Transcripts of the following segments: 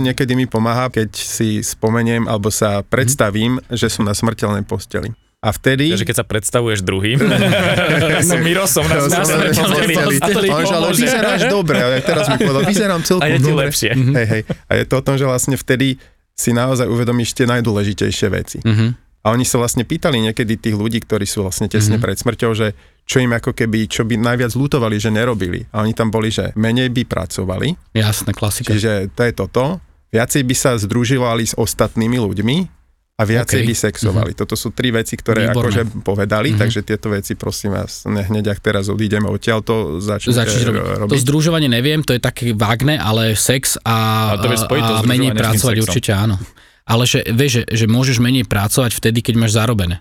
Niekedy mi pomáha, keď si spomeniem alebo sa predstavím, že som na smrteľnej posteli. A vtedy... Takže keď sa predstavuješ druhým, som Miro, som na, na smrteľnej posteli. ale vyzeráš dobre, ale teraz mi povedal, vyzerám celkom A je ti dobre. lepšie. Hej, hej. A je to o tom, že vlastne vtedy si naozaj uvedomíš tie najdôležitejšie veci. Mhm. A oni sa vlastne pýtali niekedy tých ľudí, ktorí sú vlastne tesne mm-hmm. pred smrťou, že čo im ako keby, čo by najviac lutovali, že nerobili. A oni tam boli, že menej by pracovali, Jasné, klasika. čiže to je toto. Viacej by sa združovali s ostatnými ľuďmi a viacej OK. by sexovali. Toto sú tri veci, ktoré Výborné. akože povedali, Mhm. takže tieto veci prosím vás, ne, hneď ak teraz odídeme odtiaľ, to začnite Začneš robiť. robiť. To združovanie neviem, to je také vágne, ale sex a, A to spojiť to a menej pracovať určite áno. Ale že, vieš, že, že môžeš menej pracovať vtedy, keď máš zarobené.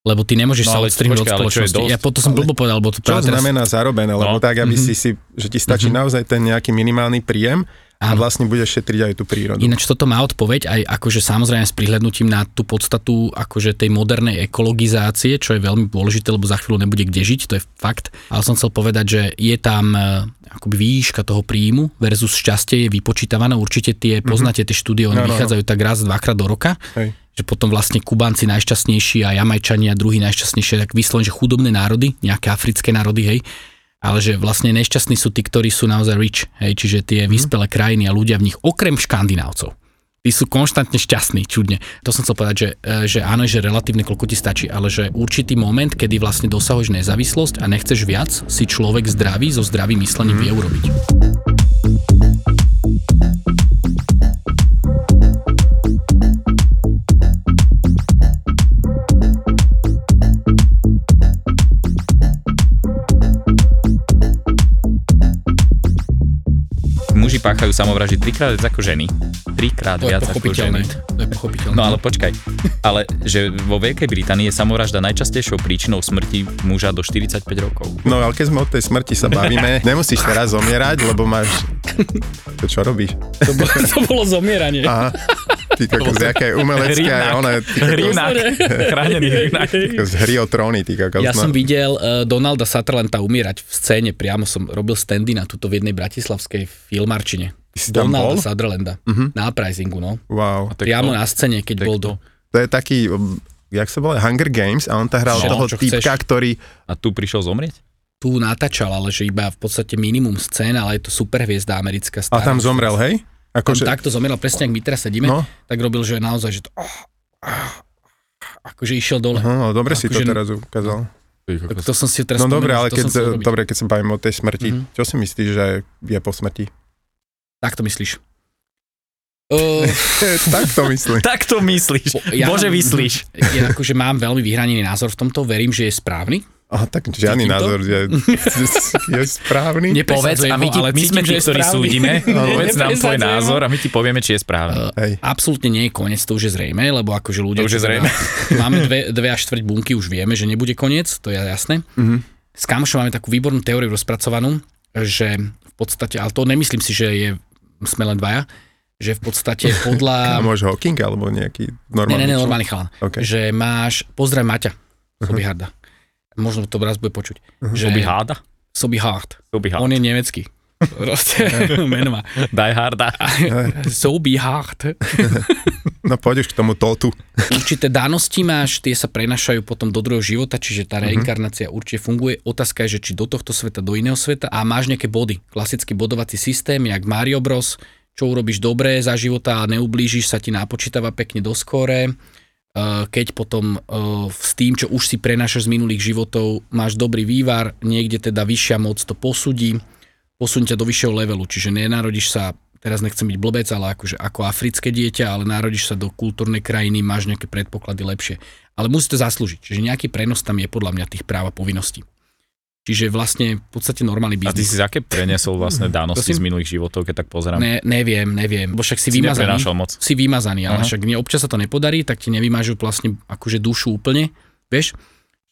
Lebo ty nemôžeš No sa ale odstrihnúť od spoločnosti. dosť? Ja potom som blbo povedal, lebo to Čo teraz... znamená zarobené, lebo No. tak, aby Mhm. si si, že ti stačí naozaj ten nejaký minimálny príjem a vlastne budeš šetriť aj tú prírodu. Ináč toto má odpoveď aj akože samozrejme s prihľadnutím na tú podstatu akože tej modernej ekologizácie, čo je veľmi dôležité, lebo za chvíľu nebude kde žiť, to je fakt. Ale som chcel povedať, že je tam e, akoby výška toho príjmu versus šťastie je vypočítavané. Určite tie, poznáte tie štúdie, oni no, no. vychádzajú tak raz, dvakrát do roka. Hej. že potom vlastne Kubánci najšťastnejší a Jamajčania druhý najšťastnejšie, tak vyslovene, že chudobné národy, nejaké africké národy, hej, ale že vlastne nešťastní sú tí, ktorí sú naozaj rich, hej, čiže tie vyspelé krajiny a ľudia v nich, okrem škandinávcov. Tí sú konštantne šťastní, čudne. To som chcel povedať, že, e, že áno, že relatívne koľko ti stačí, ale že určitý moment, kedy vlastne dosahuješ nezávislosť a nechceš viac, si človek zdravý, so zdravým myslením vie urobiť. Muži páchajú samovraždy trikrát viac ako ženy. Trikrát To viac ako ženy. To je pochopiteľné. No ale počkaj, ale že vo Veľkej Británii je samovražda najčastejšou príčinou smrti muža do 45 rokov. No ale keď sme o tej smrti sa bavíme, nemusíš teraz zomierať, lebo máš... To čo robíš? to, bolo, to bolo zomieranie. Aha, ty kokos, jaké umelecké, ty kokos, Hrínak, chránený hrínak. z hry o tróny, ty kokos. Ja no. som videl uh, Donalda Sutherlanda umierať v scéne, priamo som robil standy na tuto v jednej bratislavskej filmarčine. Ty si tam Donalda bol? Sutherlanda. Mhm. Na uprisingu, no. Wow. To Priamo kto? na scéne, keď To bol do... To je taký, um, jak sa volá, Hunger Games a on tam hral No, toho typka, chceš. ktorý... A tu prišiel zomrieť? Tu natáčal, ale že iba v podstate minimum scén, ale je to super hviezda americká. A stará. tam zomrel, hej? Tam Akože, takto zomrel, presne ak my teraz sedíme, no, tak robil, že naozaj, že to... Oh, oh, akože išiel dole. aha, no, dobre si to Akože- teraz ukázal. Tak to som si teraz No dobre, ale že keď, som dobre, keď sa bavíme o tej smrti, Mhm. čo si myslíš, že je po smrti? Tak to myslíš. Uh, tak to myslím. Tak to myslíš. Ja- Bože, vyslíš. ja akože mám veľmi vyhranený názor v tomto, verím, že je správny. Aha, tak žiadny Cítim názor je, je správny. Ne- Povedz a my, ti, Ale my sme tí, ktorí súdime. Povedz nám tvoj názor a my ti povieme, či je správny. Uh, absolútne nie je koniec, to už je zrejme, lebo akože ľudia... To už je teda- zrejme. Máme dve, dve až štvrť bunky, už vieme, že nebude koniec, to je jasné. Mhm. S kamošom máme takú výbornú teóriu rozpracovanú, že v podstate, ale to nemyslím si, že je, sme len dvaja, že v podstate A podľa... môže Hawking alebo nejaký Ne, normálny ne, ne, človek? normálny chalan. OK. Že máš, pozdrav Maťa, Sobi Harda. Možno to raz bude počuť. Že, Soby háda? Sobi Hard. Soby On hard. je nemecký. Proste meno má. Die harda. Sobi Hard. No už k tomu totu. Určité danosti máš, tie sa prenašajú potom do druhého života, čiže tá reinkarnácia určite funguje. Otázka je, že či do tohto sveta, do iného sveta a máš nejaké body. Klasický bodovací systém, jak Mario Bros, čo urobíš dobré za života a neublížiš, sa ti napočítava pekne do skóre. Uh, Keď potom uh, s tým, čo už si prenášaš z minulých životov, máš dobrý vývar, niekde teda vyššia moc to posudí, posunie ťa do vyššieho levelu, čiže nenarodíš sa, teraz nechcem byť blbec, ale akože ako africké dieťa, ale narodíš sa do kultúrnej krajiny, máš nejaké predpoklady lepšie. Ale musí to zaslúžiť, čiže nejaký prenos tam je podľa mňa tých práv a povinností. Čiže vlastne v podstate normálny A ty biznis. si aké preniesol vlastne dánosti Prosím? z minulých životov, keď tak pozerám? Ne, neviem, neviem, bo však si, Si vymazaný. moc. Si vymazaný, ale Aha. však mne občas sa to nepodarí, tak ti nevymažu vlastne akože dušu úplne, vieš,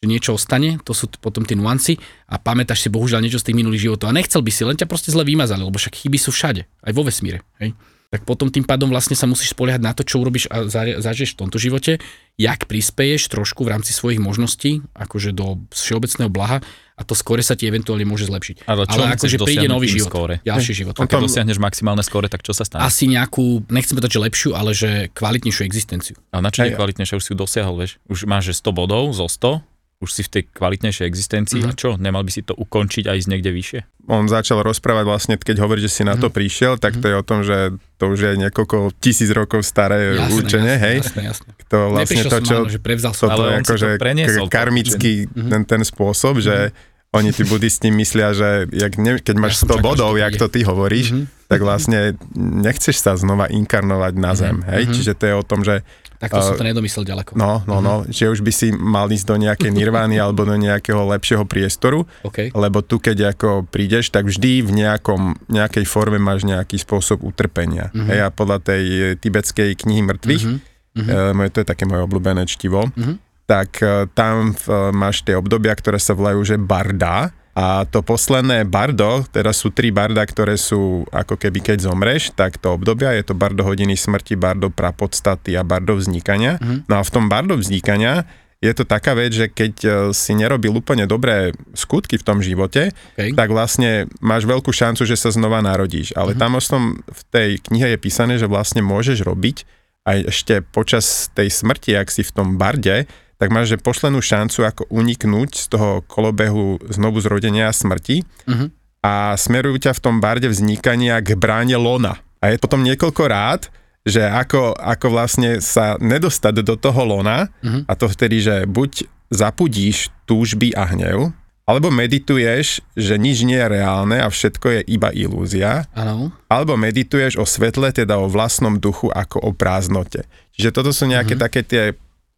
že niečo ostane, to sú potom tie nuancy a pamätáš si bohužiaľ niečo z tých minulých životov a nechcel by si, len ťa proste zle vymazali, lebo však chyby sú všade, aj vo vesmíre, hej. Tak potom tým pádom vlastne sa musíš spoliehať na to, čo urobíš a za- zažiješ v tomto živote, jak prispeješ trošku v rámci svojich možností, akože do všeobecného blaha a to skore sa ti eventuálne môže zlepšiť. Ale čo Ale akože príde nový život, skóre? ďalší život. Keď dosiahneš maximálne skóre, tak čo sa stane? Asi nejakú, nechcem povedať, že lepšiu, ale že kvalitnejšiu existenciu. A na čo je Hej. kvalitnejšie? Už si ju dosiahol, vieš? Už máš že 100 bodov zo 100, už si v tej kvalitnejšej existencii Mhm. a čo? Nemal by si to ukončiť a ísť niekde vyššie? On začal rozprávať vlastne, keď hovorí, že si na to prišiel, tak to je o tom, že to už je niekoľko tisíc rokov staré Jasné, učenie, jasné, hej? Jasné, jasné. To vlastne Neprišiel to, som čo... áno, že prevzal som. Ale je on si to akože preniesol, karmický ten, ten spôsob, že oni tí budisti myslia, že jak ne, keď máš Ja som 100 čakal, bodov, že jak to ty hovoríš, tak vlastne nechceš sa znova inkarnovať na zem, hej? Čiže to je o tom, že Takto som a- to nedomyslel ďaleko. no, no, no, že už by si mal ísť do nejakej nirvány alebo do nejakého lepšieho priestoru, OK. lebo tu keď ako prídeš, tak vždy v nejakom, nejakej forme máš nejaký spôsob utrpenia. Mhm. Hej, a podľa tej e, tibetskej knihy mŕtvych, Mhm. e, moje- to je také moje obľúbené čtivo, Mhm. tak e, tam v, máš tie obdobia, ktoré sa volajú, že barda. A to posledné bardo, teraz sú tri barda, ktoré sú ako keby keď zomreš, tak to obdobia je to bardo hodiny smrti, bardo prapodstaty a bardo vznikania. Mhm. No a v tom bardo vznikania je to taká vec, že keď e, si nerobil úplne dobré skutky v tom živote, OK. tak vlastne máš veľkú šancu, že sa znova narodíš. Ale tam som v tej knihe je písané, že vlastne môžeš robiť aj ešte počas tej smrti, ak si v tom barde, tak máš že poslednú šancu ako uniknúť z toho kolobehu znovu zrodenia a smrti Mhm. a smerujú ťa v tom barde vznikania k bráne lona. A je potom niekoľko rád, že ako, ako vlastne sa nedostať do toho lona Mhm. a to vtedy, že buď zapudíš túžby a hnev, alebo medituješ, že nič nie je reálne a všetko je iba ilúzia, Áno. alebo medituješ o svetle, teda o vlastnom duchu ako o prázdnote. Čiže toto sú nejaké také tie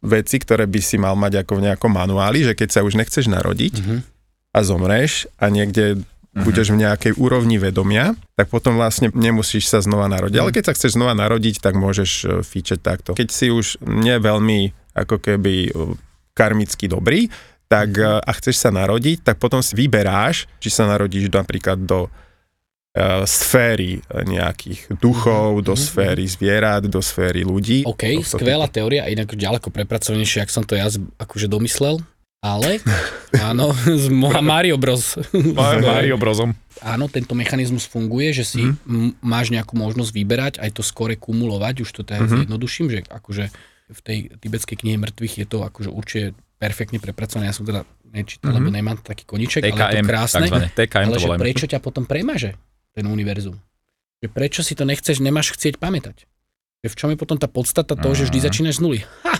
veci, ktoré by si mal mať ako v nejakom manuáli, že keď sa už nechceš narodiť Mhm. a zomreš a niekde budeš v nejakej úrovni vedomia, tak potom vlastne nemusíš sa znova narodiť. Ale keď sa chceš znova narodiť, tak môžeš e, fíčať takto. Keď si už nie veľmi ako keby e, karmicky dobrý, tak e, a chceš sa narodiť, tak potom si vyberáš, či sa narodíš napríklad do sféry e, nejakých duchov, do sféry zvierat, do sféry ľudí. OK, skvelá teória, inak ďaleko prepracovanejšie, ak som to ja akože domyslel. Ale, áno, Mo- Mario Bros. Mario Brozom. Áno, tento mechanizmus funguje, že si Mhm. m- máš nejakú možnosť vyberať, aj to skore kumulovať, už to teraz Mhm. zjednoduším, že akože v tej tibetskej knihe mŕtvych je to akože určite perfektne prepracované. Ja som teda nečítal, Mhm. lebo nemám taký koniček, ale je to TKM, krásne. takzvané. TKM ale to že prečo ťa potom premaže ten univerzum? Že prečo si to nechceš, nemáš chcieť pamätať? Že v čom je potom tá podstata toho, že vždy Aha. začínaš z nuly? Ha!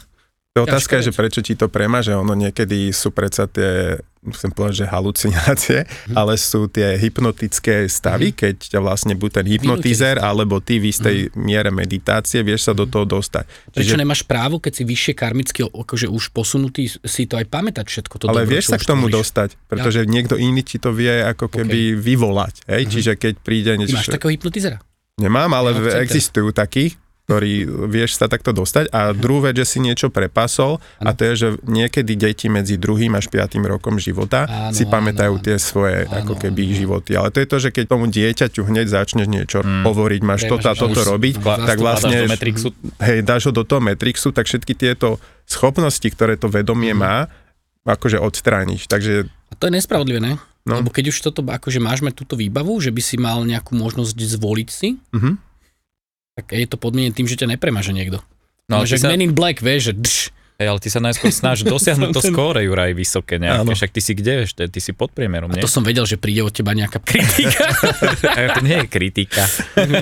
To otázka je, že prečo ti to premaže. Ono niekedy sú predsa tie, musím povedať, že halucinácie, Mhm. ale sú tie hypnotické stavy, keď ťa vlastne buď ten hypnotizer, alebo ty v istej miere meditácie vieš sa do toho dostať. Prečo nemáš právo, keď si vyššie karmicky akože už posunutý, si to aj pamätať všetko to ale dobro, vieš sa k tomu tvoríš? dostať, pretože niekto iný ti to vie ako keby vyvolať. Hej? Čiže keď príde Ty máš niečo... takého hypnotizera? Nemám, ale Ja existujú takí, ktorí vieš sa takto dostať. A druhú vec, že si niečo prepasol a to je, že niekedy deti medzi druhým až piatým rokom života Áno, si pamätajú áno, tie svoje áno, ako keby áno. životy. Ale to je to, že keď tomu dieťaťu hneď začneš niečo hovoriť, máš toto a toto robiť, tak vlastne Vlastne... do hej, dáš ho do toho Matrixu, tak všetky tieto schopnosti, ktoré to vedomie Mhm. má, akože odstrániš. Takže A to je nespravodlivé, ne? No. Lebo keď už toto, akože máš mať túto výbavu, že by si mal nejakú možnosť zvoliť si, mhm. Tak je to podmienené tým, že ťa nepremáže niekto. No, ale že sa- Men in Black, vieš, že dš, hej, ale ty sa najskôr snaž dosiahnuť to skóre, Juraj, vysoké nejaké. Áno. Však ty si kde ešte? Ty si pod priemerom, a nie? to som vedel, že príde od teba nejaká kritika. To nie je kritika.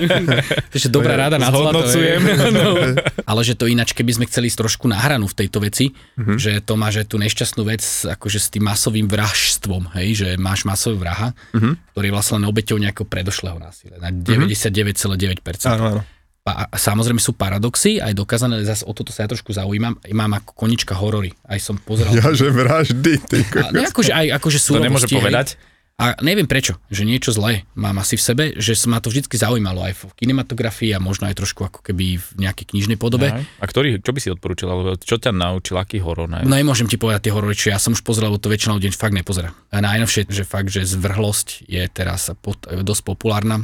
že dobrá rada na Zhodnocujem. no. Ale že to ináč, keby sme chceli ísť trošku na hranu v tejto veci, Mhm. že to má že tú nešťastnú vec akože s tým masovým vražstvom, hej, že máš masový vraha, Mhm. ktorý je vlastne obeťou nejakého predošlého násilia. Na 99,9%. Áno, áno. A, a samozrejme sú paradoxy, aj dokázané, ale zase o toto sa ja trošku zaujímam. Mám ako konička horory, aj som pozeral. Ja, že vraždy, ty A, ne, akože aj akože To nemôže súrovosti, hej. povedať. A neviem prečo, že niečo zlé mám asi v sebe, že ma to vždy zaujímalo aj v kinematografii a možno aj trošku ako keby v nejakej knižnej podobe. Aj. A ktorý, čo by si odporúčil, alebo čo ťa naučil, aký horor naj... No nemôžem ti povedať tie horory, čo ja som už pozeral, lebo to väčšinou deň fakt nepozerá. A najnovšie, že fakt, že zvrhlosť je teraz pot, dosť populárna.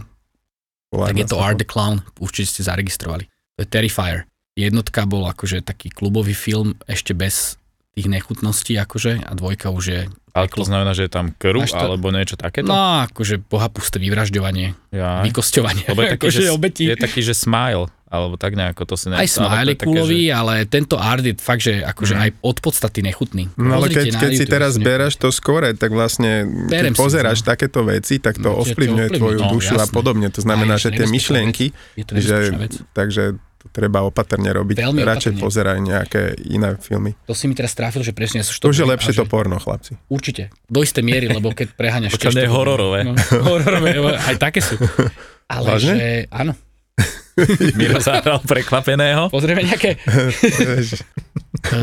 Tak je to Art the Clown, určite ste zaregistrovali. To je Terrifier. Jednotka bol akože taký klubový film, ešte bez tých nechutností akože a dvojka už je Ale to znamená, že je tam krv to- alebo niečo takéto? no akože bohapusté vyvražďovanie, ja. vykosťovanie, Lebo je taký, akože že, obeti. je taký, že smile, alebo tak nejako to si ne... Aj také, kulový, ale tento art je fakt, že akože Mhm. aj od podstaty nechutný. No ale keď, keď si YouTube, teraz ne- beráš to skore, tak vlastne Berem keď si, pozeráš no. takéto veci, tak to No, ovplyvňuje tvoju no, dušu a jasné. podobne. To znamená, Aj, že tie myšlienky, Je to že, takže to treba opatrne robiť. Veľmi Radšej opatrne. pozeraj nejaké iné filmy. To si mi teraz trafil, že presne ja sa To už je lepšie a to že- porno, chlapci. Určite. Do istej miery, lebo keď preháňaš... Počkaj, hororové. No, hororové, aj také sú. Ale Vážne? že, áno. Miro zahral prekvapeného. Pozrieme nejaké... E,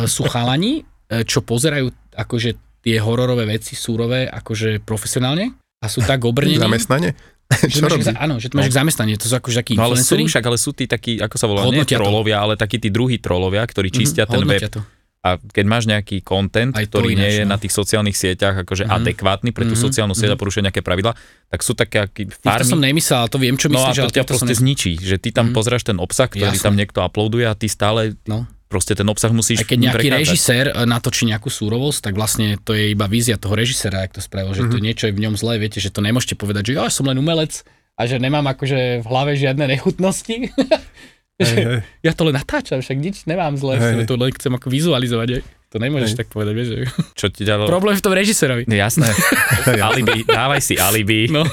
sú chalani, e, čo pozerajú akože tie hororové veci súrové akože profesionálne a sú tak obrnení, Zamestnanie? že Čo robí? za, áno, že to máš ich zamestnanie, to sú akože takí No ale sú, však, ale sú tí takí, ako sa volá, nie trolovia, ale takí tí druhí trolovia, ktorí čistia Mhm, ten hodnotia web. to. A keď máš nejaký content, Aj to ktorý nie ináč, je no. na tých sociálnych sieťach akože Mhm. adekvátny pre tú Mhm, sociálnu sieť a mhm. porušuje nejaké pravidla, tak sú také aký farmy. som nemyslel, to viem, čo No a myslíš, to ťa som proste ne... zničí, že ty tam Mhm. pozráš ten obsah, ktorý Jasné. tam niekto uploaduje a ty stále No. proste ten obsah musíš Aj keď nejaký prekázať. režisér e, natočí nejakú súrovosť, tak vlastne to je iba vízia toho režisera, ak to spravil, že to niečo je v ňom zlé, viete, že to nemôžete povedať, že ja som len umelec a že nemám akože v hlave žiadne nechutnosti. Hej, hej. ja to len natáčam, však nič nemám zle, Hej. to len chcem ako vizualizovať. hej. To nemôžeš Hej. tak povedať, vieš. Že... Čo ti dalo... Problém v tom režisérovi. Jasné. alibi, dávaj si alibi. No.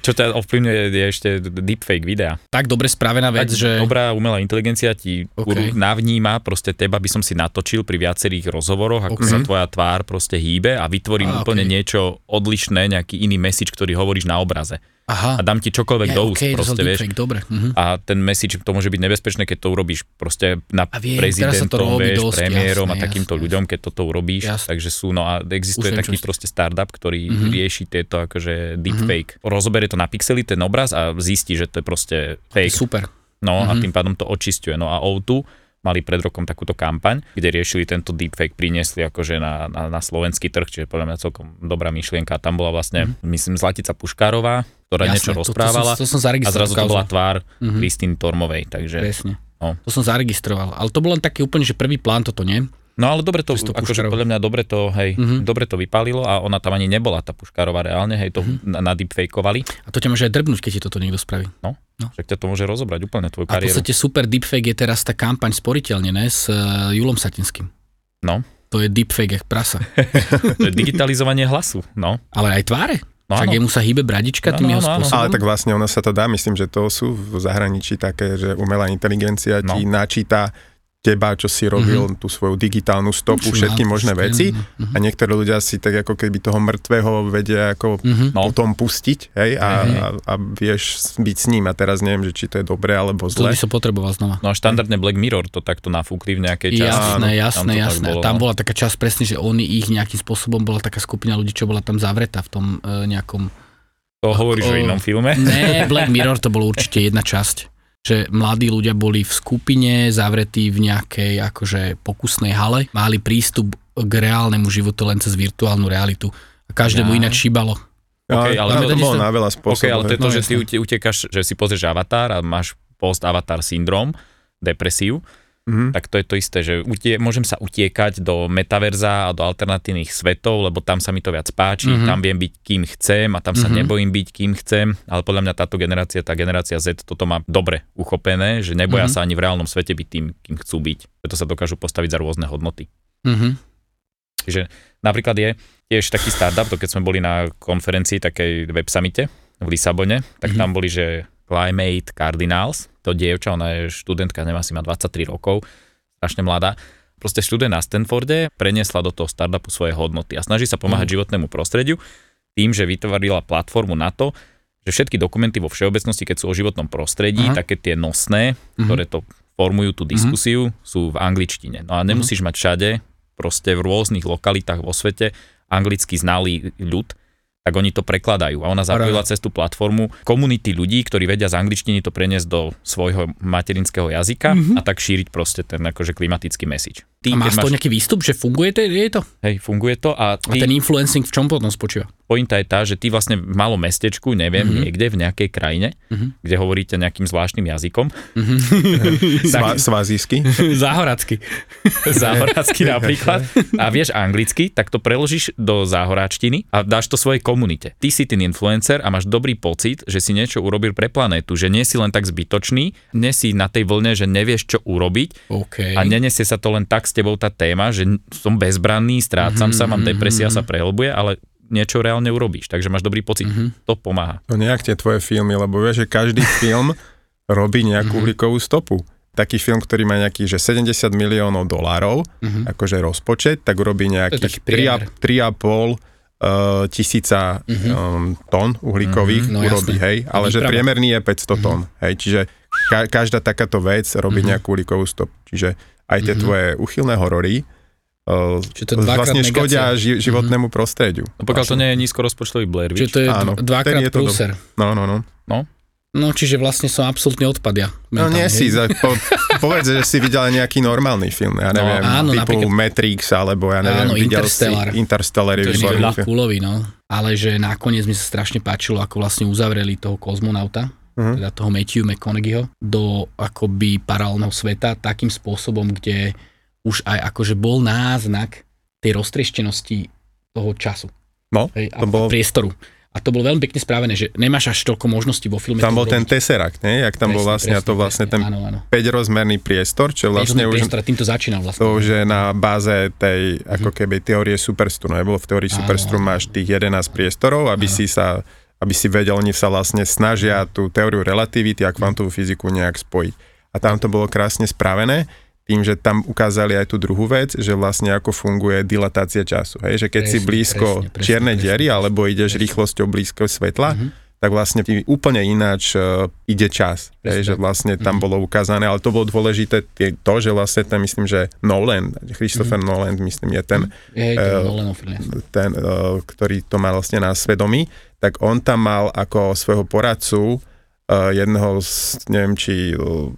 Čo ťa ovplyvňuje je ešte deepfake videa. tak dobre spravená vec, Tak že... Dobrá umelá inteligencia ti OK. okay. navníma, proste teba by som si natočil pri viacerých rozhovoroch, ako OK. sa tvoja tvár proste hýbe a vytvorím Á, úplne OK. niečo odlišné, nejaký iný message, ktorý hovoríš na obraze. Aha, A dám ti čokoľvek ja, do úst, okay, proste, vieš. deepfake, dobre. Mhm. A ten message, to môže byť nebezpečné, keď to urobíš proste na A viem, to prezidentom, vieš, dosť, premiérom a jasné, takýmto jasné, ľuďom, keď toto urobíš. Jasné. Takže sú, no a existuje Už taký čo proste startup, ktorý Mhm. rieši tieto akože deepfake. Rozoberie to na pixely, ten obraz a zistí, že to je proste fake. Super. No a Mhm. tým pádom to očisťuje. No a O2 mali pred rokom takúto kampaň, kde riešili tento deepfake, priniesli akože na, na, na slovenský trh, čiže podľa mňa celkom dobrá myšlienka. Tam bola vlastne, myslím, Zlatica Puškárová, ktorá niečo Mhm. to- rozprávala To, som, to som a zrazu to bola tvár Mhm. Kristýny Tormovej, takže... Presne. No. To som zaregistroval. Ale to bol len taký úplne, že prvý plán toto nie. No ale dobre to, to akože podľa mňa dobre to, hej, Mhm. dobre to vypálilo a ona tam ani nebola tá Puškárová reálne, hej, to Mhm. na, na deepfakeovali, A to ťa môže aj drbnúť, keď ti toto niekto spraví. však ťa to môže rozobrať úplne tvoju A v kariéru. podstate super deepfake je teraz tá kampaň sporiteľne, ne? S uh, Julom Satinským. No. To je deepfake jak prasa. Digitalizovanie hlasu, no. Ale aj tváre. No, Však jemu sa hýbe bradička No, tým no, jeho no, spôsobom. Ale tak vlastne ono sa to dá, myslím, že to sú v zahraničí také, že umelá inteligencia ti načíta teba, čo si robil, tú svoju digitálnu stopu, všetky možné veci a niektorí ľudia si tak ako keby toho mŕtvého vedia ako Mhm. No. potom pustiť, hej, a, a, a vieš byť s ním a teraz neviem, že či to je dobré alebo To by zle. som potreboval znova. No a štandardne Black Mirror to takto nafúkli v nejakej časti. Jasné, Tam jasné, tak jasné. bolo, tam no. bola taká časť presne, že oni ich nejakým spôsobom, bola taká skupina ľudí, čo bola tam zavretá v tom e, nejakom... To hovoríš o o- inom filme? Ne, Black Mirror to bolo určite jedna časť. Že mladí ľudia boli v skupine, zavretí v nejakej akože pokusnej hale, mali prístup k reálnemu životu len cez virtuálnu realitu. A každému Ja. ináč šíbalo. OK, ale ale to- to bolo na veľa spôsobov. ale to je to, No, že ty jasné. ute- utekáš, že si pozrieš avatar a máš post-avatar syndrom, depresiu, Mhm. tak to je to isté, že utie, môžem sa utiekať do metaverza a do alternatívnych svetov, lebo tam sa mi to viac páči, Mhm. mm-hmm. tam viem byť kým chcem a tam sa Mhm. nebojím byť kým chcem, ale podľa mňa táto generácia, tá generácia Z toto má dobre uchopené, že neboja Mhm. sa ani v reálnom svete byť tým, kým chcú byť. Preto sa dokážu postaviť za rôzne hodnoty. Mhm. Čiže napríklad je tiež taký startup, to keď sme boli na konferencii takej web summite v Lisabone, tak Mhm. tam boli, že Climate Cardinals, to dievča, ona je študentka, neviem, asi má 23 rokov, strašne mladá, proste študent na Stanforde preniesla do toho startupu svoje hodnoty a snaží sa pomáhať životnému prostrediu tým, že vytvorila platformu na to, že všetky dokumenty vo všeobecnosti, keď sú o životnom prostredí, Aha. také tie nosné, Mhm. ktoré to formujú tú diskusiu, sú v angličtine. No a nemusíš mať všade, proste v rôznych lokalitách vo svete, anglicky znalý ľud, tak oni to prekladajú. A ona zapojila cez tú platformu komunity ľudí, ktorí vedia z angličtiny to preniesť do svojho materinského jazyka a tak šíriť proste ten akože klimatický message. Ty, A má z toho máš, nejaký výstup, že funguje to, je to? hej, funguje to a A ty, ten influencing v čom potom spočíva? pointa je tá, že ty vlastne v malom mestečku, neviem, Mhm. mm-hmm. niekde v nejakej krajine, mm-hmm. kde hovoríte nejakým zvláštnym jazykom, Sva, svazísky. Záhoracky. záhorácky napríklad, a vieš anglicky, tak to preložíš do záhoráčtiny a dáš to svojej komunite. Ty si ten influencer a máš dobrý pocit, že si niečo urobil pre planétu, že nie si len tak zbytočný, nie si na tej vlne, že nevieš, čo urobiť OK. a nenesie sa to len tak s tebou tá téma, že som bezbranný, strácam sa, mám depresia, sa prehlbuje, ale niečo reálne urobíš, takže máš dobrý pocit. To pomáha. No nejak tie tvoje filmy, lebo vieš, že každý film robí Mhm. nejakú uhlíkovú stopu. Taký film, ktorý má nejaký, že 70 miliónov dolárov, akože rozpočet, tak urobí Mhm. nejakých priemer. 3,5 uh, tisíca um, tón uhlíkových Mhm, no urobí, jasné. hej, ale že priemerný je 500 tón, hej, čiže ka- každá takáto vec robí Mhm. nejakú uhlíkovú stopu, čiže aj tie tvoje uchylné horory uh, Čiže to vlastne škodia negácia. ži- životnému prostrediu. No pokiaľ to nie je nízkorozpočtový Blair Čiže Witch. to je Áno, dvakrát je to prúser. No, no, no. No, čiže vlastne som absolútne odpadia. No nie si, za, po, povedz, že si videl nejaký normálny film, ja neviem, No, áno, typu napríklad- Matrix, alebo ja neviem, Áno, videl Interstellar. si Interstellar je To je kulový, no. Ale že nakoniec mi sa strašne páčilo, ako vlastne uzavreli toho kozmonauta, Mhm. teda toho Matthew McConaugheyho, do akoby paralelného sveta takým spôsobom, kde už aj akože bol náznak tej roztrieštenosti toho času. No, Hej, a to bolo, priestoru. A to bolo veľmi pekne spravené, že nemáš až toľko možností vo filme. tam bol ten. Tesseract, nie? Jak tam bol vlastne, a to vlastne ten áno, áno. 5-rozmerný priestor, čo vlastne už priestor, a týmto začínal vlastne. to už je na báze tej, ako keby teórie superstrunu, lebo v teórii Áno, superstrunu áno. máš tých 11 priestorov, aby si sa aby si vedel, oni sa vlastne snažia tú teóriu relativity a kvantovú fyziku nejak spojiť. A tam to bolo krásne spravené, tým, že tam ukázali aj tú druhú vec, že vlastne ako funguje dilatácia času. Hej? Že keď si Presne, blízko presne, presne, čiernej presne. diery, alebo ideš rýchlosťou blízko svetla, tak vlastne úplne ináč uh, ide čas. Hej, že vlastne tam bolo ukázané, ale to bolo dôležité to, že vlastne ten, myslím, že Nolan, Christopher Nolan, myslím, je ten, Je to Nolanov film. jasne. ten, uh, ktorý to mal vlastne na svedomí, tak on tam mal ako svojho poradcu uh, jedného z, neviem, či uh,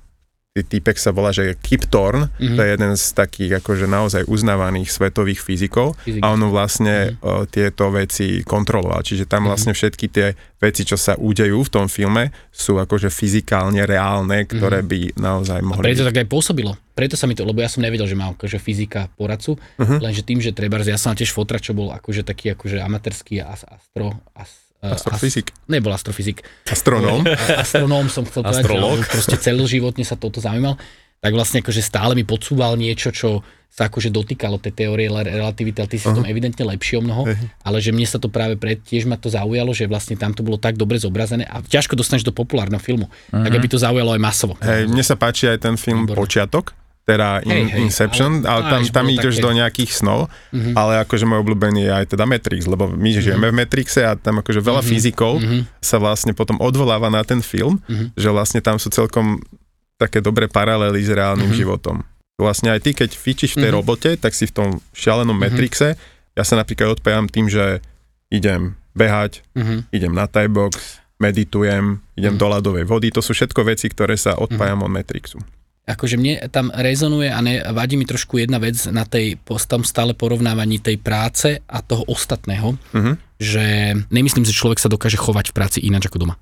týpek sa volá, že Kip Thorne, Mhm. mm-hmm. to je jeden z takých akože naozaj uznávaných svetových fyzikov Fyzik. a on vlastne mm-hmm. uh, tieto veci kontroloval. Čiže tam vlastne všetky tie veci, čo sa udejú v tom filme, sú akože fyzikálne reálne, ktoré by naozaj A mohli preto byť. tak aj pôsobilo. Preto sa mi to, lebo ja som nevedel, že má akože fyzika poradcu, uh-huh. lenže tým, že treba, ja som tiež fotra, čo bol akože taký akože amatérský as, astro, as, eh, Astrofyzik. As, nebol astrofyzik. Astronóm. Astronóm som chcel povedať, on proste celoživotne sa toto zaujímal. Tak vlastne akože stále mi podsúval niečo, čo sa akože dotýkalo tej teórie relativity, ale ty si v tom evidentne lepšie o mnoho, ale že mne sa to práve pred, tiež ma to zaujalo, že vlastne tam to bolo tak dobre zobrazené a ťažko dostaneš do populárneho filmu, tak aby to zaujalo aj masovo. Hej, mne sa páči aj ten film Výborné. Počiatok, teda in, hej, Inception, ale- ale, tam, tam ideš také- do nejakých snov, Mhm. ale akože môj obľúbený je aj teda Matrix, lebo my žijeme v Matrixe a tam akože veľa fyzikov sa vlastne potom odvoláva na ten film, Mhm. že vlastne tam sú celkom také dobré paralely s reálnym životom. Vlastne aj ty, keď fičíš v tej Mhm. robote, tak si v tom šialenom Matrixe, ja sa napríklad odpájam tým, že idem behať, Mhm. idem na Thai box, meditujem, idem Mhm. do ľadovej vody, to sú všetko veci, ktoré sa odpájam od Matrixu. Akože mne tam rezonuje a ne, vadí mi trošku jedna vec na tej po- tam stále porovnávaní tej práce a toho ostatného, Mhm. že nemyslím si, že človek sa dokáže chovať v práci ináč ako doma.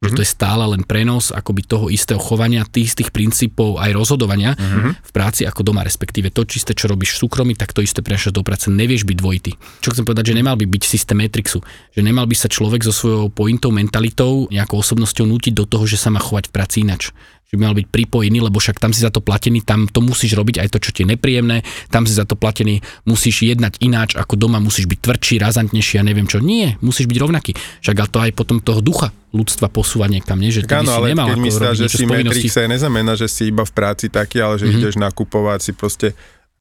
Že to je stále len prenos akoby toho istého chovania, tých istých princípov aj rozhodovania v práci ako doma, respektíve to čisté, čo robíš v súkromí, tak to isté prenašaš do práce. Nevieš byť dvojitý. Čo chcem povedať, že nemal by byť systém Matrixu. Že nemal by sa človek so svojou pointou, mentalitou, nejakou osobnosťou nútiť do toho, že sa má chovať v práci inač že by mal byť pripojený, lebo však tam si za to platený, tam to musíš robiť aj to, čo ti je nepríjemné, tam si za to platený, musíš jednať ináč ako doma, musíš byť tvrdší, razantnejší a neviem čo. Nie, musíš byť rovnaký. Však ale to aj potom toho ducha ľudstva posúva niekam, nie? že Tak áno, ale nemal keď robiť že si. Matrixe neznamená, že si iba v práci taký, ale že Mhm. ideš nakupovať si proste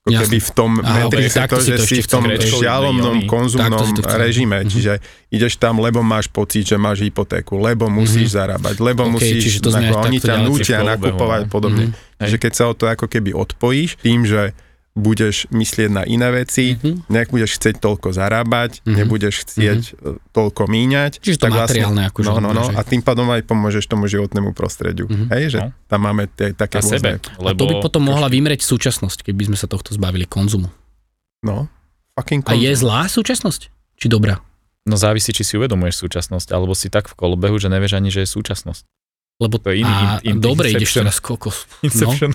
ako keby v tom ok, takto to, že si v tom šialomnom konzumnom to režime, Mhm. čiže ideš tam, lebo máš pocit, že máš hypotéku, lebo musíš zarábať, lebo Ok, musíš, to ako, oni ťa kolobehu, nakupovať no. podobne. Mhm. Čiže keď sa o to ako keby odpojíš tým, že budeš myslieť na iné veci, Mhm. nebudeš chcieť toľko zarábať, Mhm. nebudeš chcieť e, toľko míňať. Čiže to materiálne akože No, no, no, a tým pádom aj pomôžeš tomu životnému prostrediu. Mhm. Hej, že No. tam máme tie, také A sebe. rôzne... A to by Lebo potom mohla vymrieť súčasnosť, keby sme sa tohto zbavili konzumu. No, fucking A je konzum. zlá súčasnosť? Či dobrá? No závisí, či si uvedomuješ súčasnosť, alebo si tak v kolobehu, že nevieš ani, že je súčasnosť. Lebo To je iný a, in- in- dobre, ideš teraz kokos. No, Inception.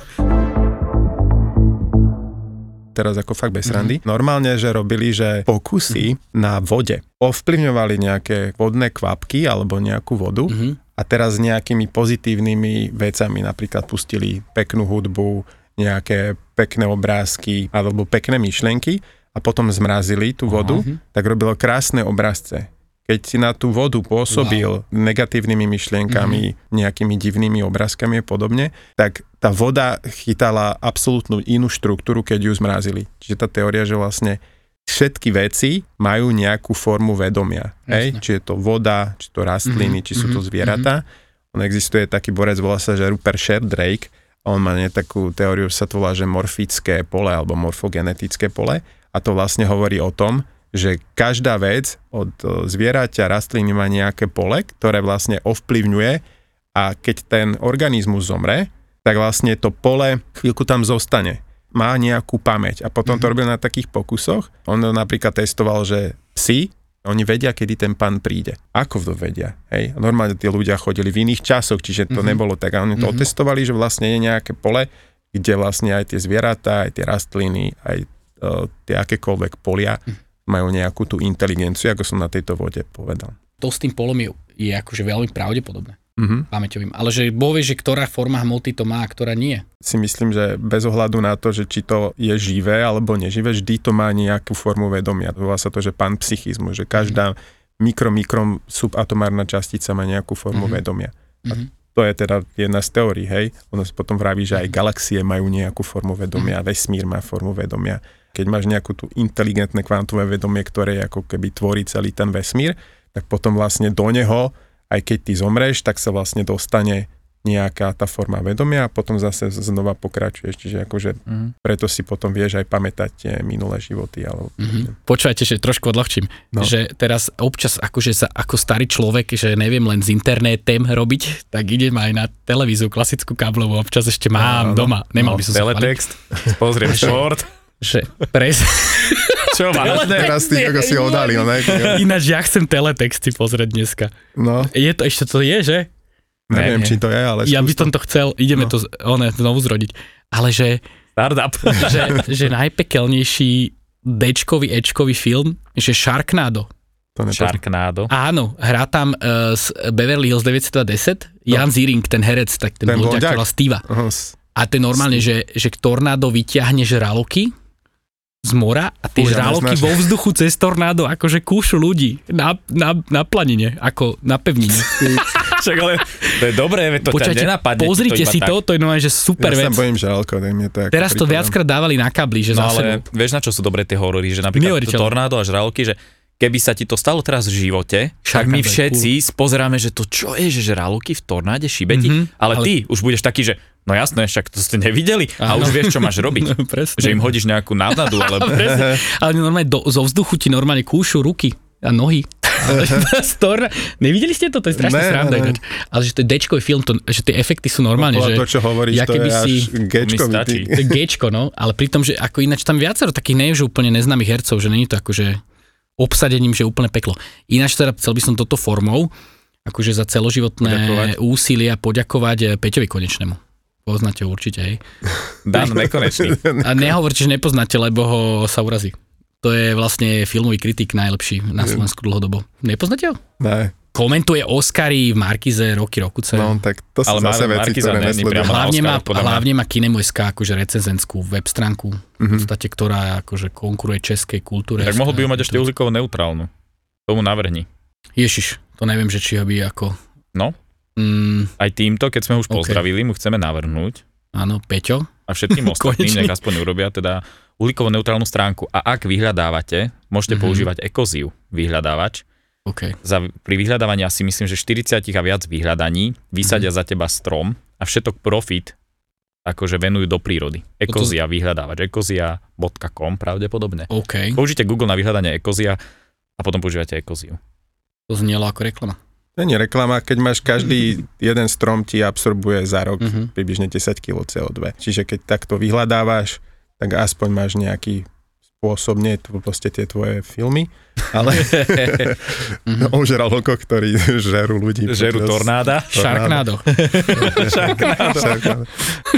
Teraz ako fakt Mhm. bez randy. Normálne, že robili, že pokusy na vode ovplyvňovali nejaké vodné kvapky alebo nejakú vodu Mhm. a teraz s nejakými pozitívnymi vecami, napríklad pustili peknú hudbu, nejaké pekné obrázky alebo pekné myšlienky a potom zmrazili tú vodu, Mhm. tak robilo krásne obrazce. Keď si na tú vodu pôsobil negatívnymi myšlienkami, Mhm. nejakými divnými obrázkami a podobne, tak tá voda chytala absolútnu inú štruktúru, keď ju zmrazili. Čiže tá teória, že vlastne všetky veci majú nejakú formu vedomia. Hej? Či je to voda, či to rastliny, Mhm, či sú to mhm, zvieratá. On existuje taký borec, volá sa, že Rupert Sheldrake, on má nie takú teóriu, sa to volá, že morfické pole alebo morfogenetické pole a to vlastne hovorí o tom, že každá vec od e, zvieraťa, rastliny má nejaké pole, ktoré vlastne ovplyvňuje a keď ten organizmus zomre, tak vlastne to pole chvíľku tam zostane. Má nejakú pamäť a potom to Mhm. robil na takých pokusoch. On napríklad testoval, že psi, oni vedia, kedy ten pán príde. Ako to vedia? Hej? Normálne tí ľudia chodili v iných časoch, čiže to Mhm. nebolo tak. A oni to Mhm. otestovali, že vlastne je nejaké pole, kde vlastne aj tie zvieratá, aj tie rastliny, aj uh, tie akékoľvek polia Mhm. Majú nejakú tú inteligenciu, ako som na tejto vode povedal. To s tým polom je, je akože veľmi pravdepodobné. Mhm. Pamäťovým. Ale že Boh vie, že ktorá forma hmoty to má a ktorá nie. Si myslím, že bez ohľadu na to, že či to je živé alebo neživé, vždy to má nejakú formu vedomia. Volá sa to, že pán psychizmu, že každá mikro, mikro subatomárna častica má nejakú formu Mhm. vedomia. Mhm. To je teda jedna z teórií, hej. Ono sa potom vraví, že aj galaxie majú nejakú formu vedomia, vesmír má formu vedomia. Keď máš nejakú tú inteligentné kvantové vedomie, ktoré ako keby tvorí celý ten vesmír, tak potom vlastne do neho, aj keď ty zomreš, tak sa vlastne dostane nejaká tá forma vedomia a potom zase znova pokračuješ. Čiže akože Mhm. preto si potom vieš aj pamätať tie minulé životy. Alebo... Mhm. Počúvajte, že trošku odľahčím. No. Že teraz občas akože sa ako starý človek, že neviem len s internetem robiť, tak idem aj na televíziu klasickú káblovú, občas ešte mám Áno. doma. Nemal No, by som sa. Teletext, pozriem short. Že pres... Čo máš? Teraz ty ako si odhalil, ne? Ináč ja chcem teletexty pozrieť dneska. No, Je to, ešte to je, že? neviem, nie. či to je, ale Ja by som to chcel, ideme No. to one, znovu zrodiť. Ale že, Startup. že, že najpekelnejší Dčkový, Ečkový film, že Sharknado. To. Sharknado. Áno, hrá tam uh, z Beverly Hills 910, Jan Ziering, ten herec, tak ten, Ten volá Steva. S- A to je normálne, že, že tornádo vyťahne žraloky z mora a tie ja žraloky vo vzduchu cez tornádo akože kúšu ľudí na, na, na planine, ako na pevnine. Však ale to je dobré, to Počujete, ťa nenapadne. pozrite to si iba to, to je normálne, že super ja vec. sa bojím žralko, tak mne to ako Teraz to viackrát dávali na kabli, že No ale sebou. vieš na čo sú dobré tie horory, že napríklad to tornádo a žraloky, že keby sa ti to stalo teraz v živote, tak my všetci pozeráme, že to čo je, že žraloky v tornáde šibeti, Mhm, ale, ale- ty už budeš taký, že no jasné, však to ste nevideli a už vieš, čo máš robiť. No, presne. že im hodíš nejakú návnadu, alebo... Presne. Ale normálne do, zo vzduchu ti normálne kúšu ruky a nohy. Nevideli ste to? To je strašná Ne, sranda ne. Ale že to je Dčkový film, to, že tie efekty sú normálne, Podľa že to, čo hovoríš, ja to je keby až si- gečko. Gčko, no, ale pri tom, že ako ináč tam viacero takých nie že úplne neznámych hercov, že není to akože obsadením, že úplne peklo. Ináč teda chcel by som toto formou, akože za celoživotné Poďakovať. úsilia poďakovať eh, Peťovi Konečnému. Poznáte ho určite, hej. Dan nekonečný. A nehovorte, že nepoznáte, lebo ho sa urazí. To je vlastne filmový kritik najlepší na Slovensku dlhodobo. Nepoznáte ho? Ne, Komentuje Oscary v Markize roky rokuce. no tak to sú Ale zase veci, Markiza ktoré nesledujem. hlavne má, hlavne má Kinemo.sk akože recenzentskú web stránku, v Mhm. podstate, ktorá akože konkuruje českej kultúre. Tak mohol by ju mať ešte jazykovo neutrálnu. Tomu navrhni. Ježiš, to neviem, že či ho by ako... No. Mm, Aj týmto, keď sme už OK. pozdravili, mu chceme navrhnúť áno, Peťo. a všetkým ostatným nech aspoň urobia teda uhlíkovo neutrálnu stránku. A ak vyhľadávate, môžete Mhm. používať Ecoziu vyhľadávač. OK. Za, pri vyhľadávaní asi myslím, že 40 a viac vyhľadaní vysadia Mhm. za teba strom a všetok profit akože venujú do prírody. Ekozia, vyhľadávač ekozia.com pravdepodobne. OK, Použite Google na vyhľadanie ekozia a potom používate ekoziu. to znielo ako reklama. To nie je reklama, keď máš každý jeden strom ti absorbuje za rok Mhm. približne 10 kg CO2. Čiže keď takto vyhľadávaš, tak aspoň máš nejaký spôsob, nie je to proste tie tvoje filmy, ale ožraloko, ktorí žerú ľudí. Žeru tornáda. Sharknado. Sharknado.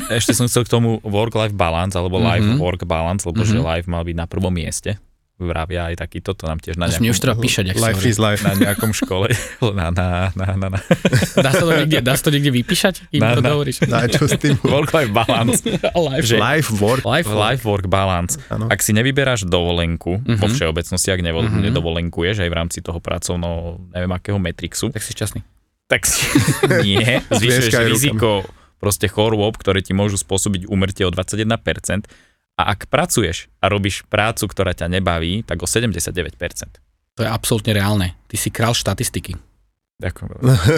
Ešte som chcel k tomu work-life balance, alebo Mhm. life-work balance, lebo že Mhm. life mal byť na prvom mieste. Vravia aj takýto, to nám tiež na mne už nejakom, treba píšať, ak Life is life. na nejakom škole. Na, na, na, na, na. Dá sa to niekde, dá sa to niekde vypíšať, kým Na- to na- hovoríš? Na čo s tým? Work-life balance. Life. Že- Life, work. Life. Life-work balance. Áno. Ak si nevyberáš dovolenku Mhm. vo všeobecnosti, ak nevo, Mhm. nedovolenkuješ aj v rámci toho pracovno, neviem akého metrixu, Tak si šťastný. tak si nie, zvyšuješ rukami. riziko proste chorôb, ktoré ti môžu spôsobiť úmrtie o 21%. A ak pracuješ a robíš prácu, ktorá ťa nebaví, tak o 79%. To je absolútne reálne. Ty si král štatistiky. Ďakujem.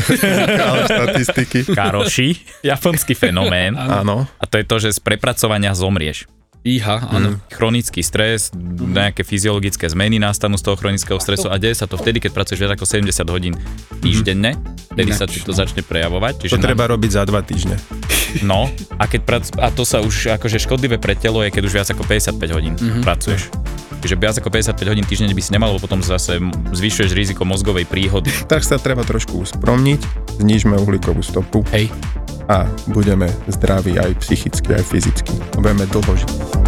Ale štatistiky. Karoši, japonský fenomén. Áno. A to je to, že z prepracovania zomrieš. Iha, áno. Chronický stres, nejaké fyziologické zmeny nastanú z toho chronického stresu a deje sa to vtedy, keď pracuješ viac ako 70 hodín týždenne, vtedy sa ti to začne prejavovať. To Čiže treba robiť za dva týždne. No, a, keď prac, a to sa už akože škodlivé pre telo je, keď už viac ako 55 hodín Mhm. pracuješ. Čiže viac ako 55 hodín týždenne by si nemal, lebo potom zase zvyšuješ riziko mozgovej príhody. Tak sa treba trošku uspromniť, znižme uhlíkovú stopu Hej. a budeme zdraví aj psychicky, aj fyzicky. Budeme dlho žiť.